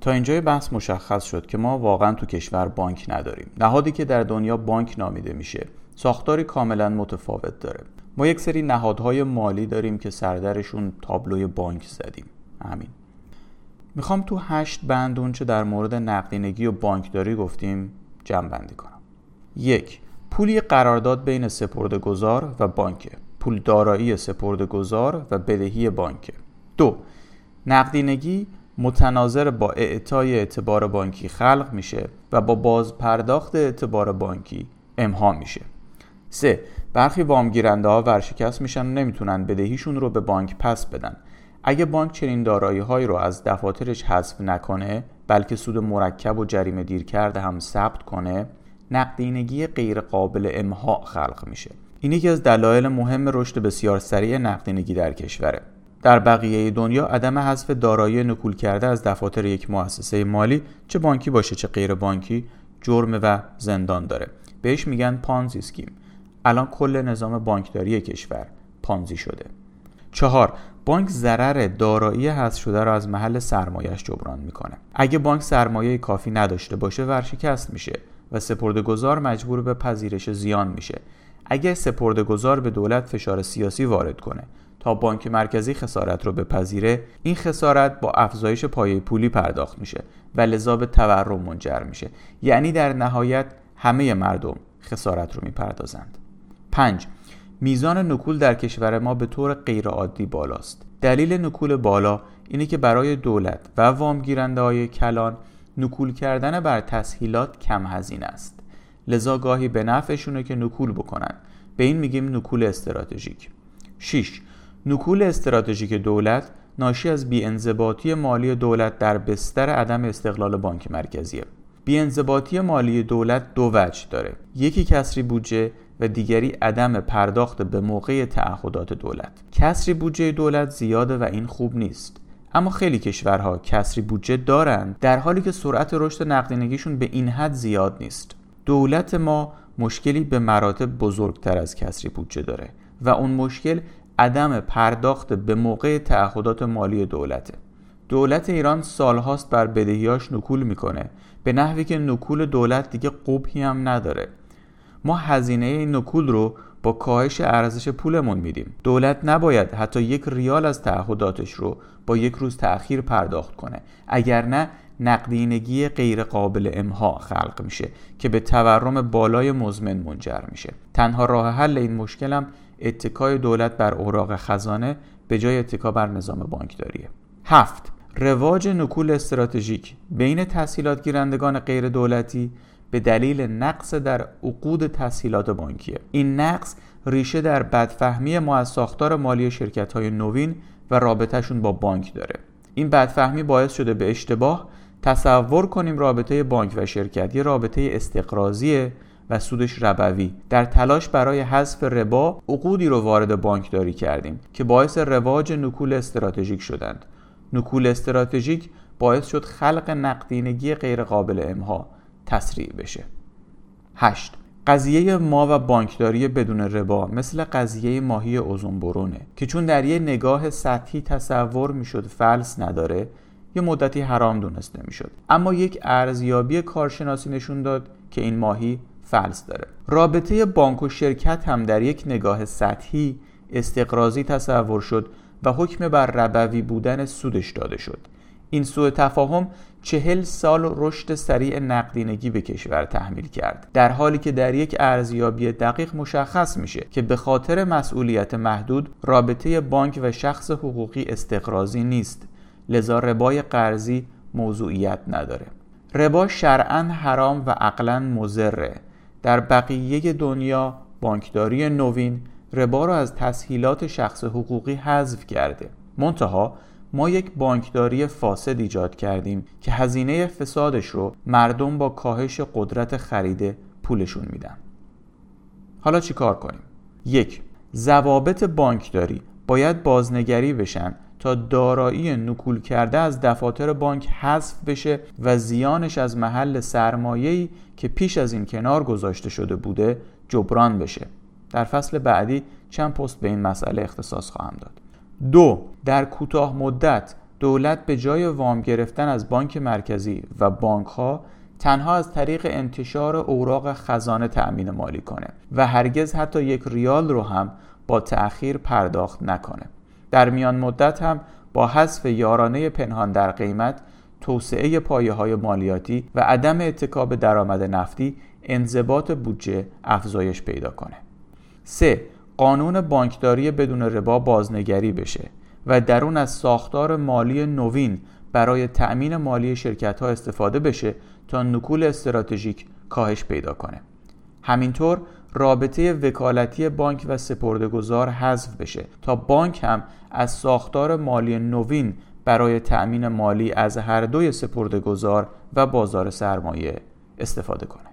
تا اینجای بحث مشخص شد که ما واقعا تو کشور بانک نداریم. نهادی که در دنیا بانک نامیده میشه ساختاری کاملا متفاوت داره. ما یک سری نهادهای مالی داریم که سردرشون تابلوی بانک زدیم. همین می‌خوام تو هشت بند چه در مورد نقدینگی و بانکداری گفتیم جمع بندی کنم. یک پولی قرارداد بین گذار و بانک پول دارایی گذار و بدهی بانک دو نقدینگی متناظر با اعطای اعتبار بانکی خلق میشه و با باز پرداخت اعتبار بانکی امها میشه. سه برخی وامگیرنده ها ورشکست میشن و نمی‌تونن بدهیشون رو به بانک پس بدن. اگه بانک چنین دارایی هایی رو از دفاترش حذف نکنه بلکه سود مرکب و جریمه دیر کرده هم ثبت کنه نقدینگی غیر قابل امها خلق میشه. این یکی از دلایل مهم رشد بسیار سریع نقدینگی در کشوره. در بقیه دنیا عدم حذف دارایی نکول کرده از دفاتر یک مؤسسه مالی چه بانکی باشه چه غیر بانکی جرم و زندان داره. بهش میگن پانزی سکیم. الان کل نظام بانکداری کشور پانزی شده. چهار بانک ضرر دارایی حذف شده را از محل سرمایهش جبران می‌کنه. اگه بانک سرمایه کافی نداشته باشه ورشکست میشه و سپردهگذار مجبور به پذیرش زیان میشه. اگه سپردهگذار به دولت فشار سیاسی وارد کنه تا بانک مرکزی خسارت رو بپذیره این خسارت با افزایش پایه پولی پرداخت میشه و لذا به تورم منجر میشه. یعنی در نهایت همه مردم خسارت رو می‌پردازند. 5 میزان نکول در کشور ما به طور غیرعادی بالاست. دلیل نکول بالا اینه که برای دولت و وامگیرنده های کلان نکول کردن بر تسهیلات کم هزینه است. لذا گاهی به نفعشونه که نکول بکنن به این میگیم نکول استراتژیک. 6 نکول استراتژیک دولت ناشی از بیانضباطی مالی دولت در بستر عدم استقلال بانک مرکزیه. بیانضباطی مالی دولت دو وجه داره. یکی کسری بودجه و دیگری عدم پرداخت به موقع تعهدات دولت. کسری بودجه دولت زیاده و این خوب نیست. اما خیلی کشورها کسری بودجه دارند در حالی که سرعت رشد نقدینگیشون به این حد زیاد نیست. دولت ما مشکلی به مراتب بزرگتر از کسری بودجه داره و اون مشکل عدم پرداخت به موقع تعهدات مالی دولته دولت ایران سالهاست بر بدهیاش نکول می‌کنه به نحوی که نکول دولت دیگه قبحی هم نداره. ما هزینه این نکول رو با کاهش ارزش پولمون میدیم. دولت نباید حتی یک ریال از تعهداتش رو با یک روز تأخیر پرداخت کنه. اگر نه نقدینگی غیر قابل امها خلق میشه که به تورم بالای مزمن منجر میشه. تنها راه حل این مشکلم اتکای دولت بر اوراق خزانه به جای اتکا بر نظام بانکداریه. هفت رواج نکول استراتژیک بین تسهیلات گیرندگان غیر دولتی به دلیل نقص در عقود تسهیلات بانکیه. این نقص ریشه در بدفهمی ما از ساختار مالی شرکت های نوین و رابطهشون با بانک داره. این بدفهمی باعث شده به اشتباه تصور کنیم رابطه بانک و شرکت یه رابطه استقرازیه و سودش ربوی. در تلاش برای حذف ربا عقودی رو وارد بانکداری کردیم که باعث رواج نکول استراتژیک شدند. نکول استراتژیک باعث شد خلق نقدینگی غیرقابل امها تسریع بشه. 8 قضیه ما و بانکداری بدون ربا مثل قضیه ماهی اوزون برونه که چون در یه نگاه سطحی تصور می‌شد فلس نداره یه مدتی حرام دونسته می‌شد. اما یک ارزیابی کارشناسی نشون داد که این ماهی فلس داره. رابطه بانک و شرکت هم در یک نگاه سطحی استقرازی تصور شد و حکم بر ربوی بودن سودش داده شد. این سوء تفاهم چهل سال رشد سریع نقدینگی به کشور تحمیل کرد. در حالی که در یک ارزیابی دقیق مشخص میشه که به خاطر مسئولیت محدود رابطه بانک و شخص حقوقی استقرازی نیست. لذا ربای قرضی موضوعیت نداره. ربا شرعا حرام و عقلا مزره در بقیه دنیا بانکداری نوین ربا را از تسهیلات شخص حقوقی حذف کرده منتها ما یک بانکداری فاسد ایجاد کردیم که هزینه فسادش رو مردم با کاهش قدرت خرید پولشون میدن حالا چی کار کنیم؟ یک ضوابط بانکداری باید بازنگری بشن تا دارایی نکول کرده از دفاتر بانک حذف بشه و زیانش از محل سرمایه‌ای که پیش از این کنار گذاشته شده بوده جبران بشه. در فصل بعدی چند پست به این مسئله اختصاص خواهم داد. دو در کوتاه مدت دولت به جای وام گرفتن از بانک مرکزی و بانک ها تنها از طریق انتشار اوراق خزانه تأمین مالی کنه و هرگز حتی یک ریال رو هم با تأخیر پرداخت نکنه. در میان مدت هم با حذف یارانه پنهان در قیمت توسعه پایه های مالیاتی و عدم اتکاب درآمد نفتی انضباط بودجه افزایش پیدا کنه 3. قانون بانکداری بدون ربا بازنگری بشه و درون از ساختار مالی نوین برای تأمین مالی شرکت ها استفاده بشه تا نکول استراتژیک کاهش پیدا کنه همینطور رابطه وکالتی بانک و سپردهگذار حذف بشه تا بانک هم از ساختار مالی نوین برای تأمین مالی از هر دوی سپردهگذار و بازار سرمایه استفاده کنه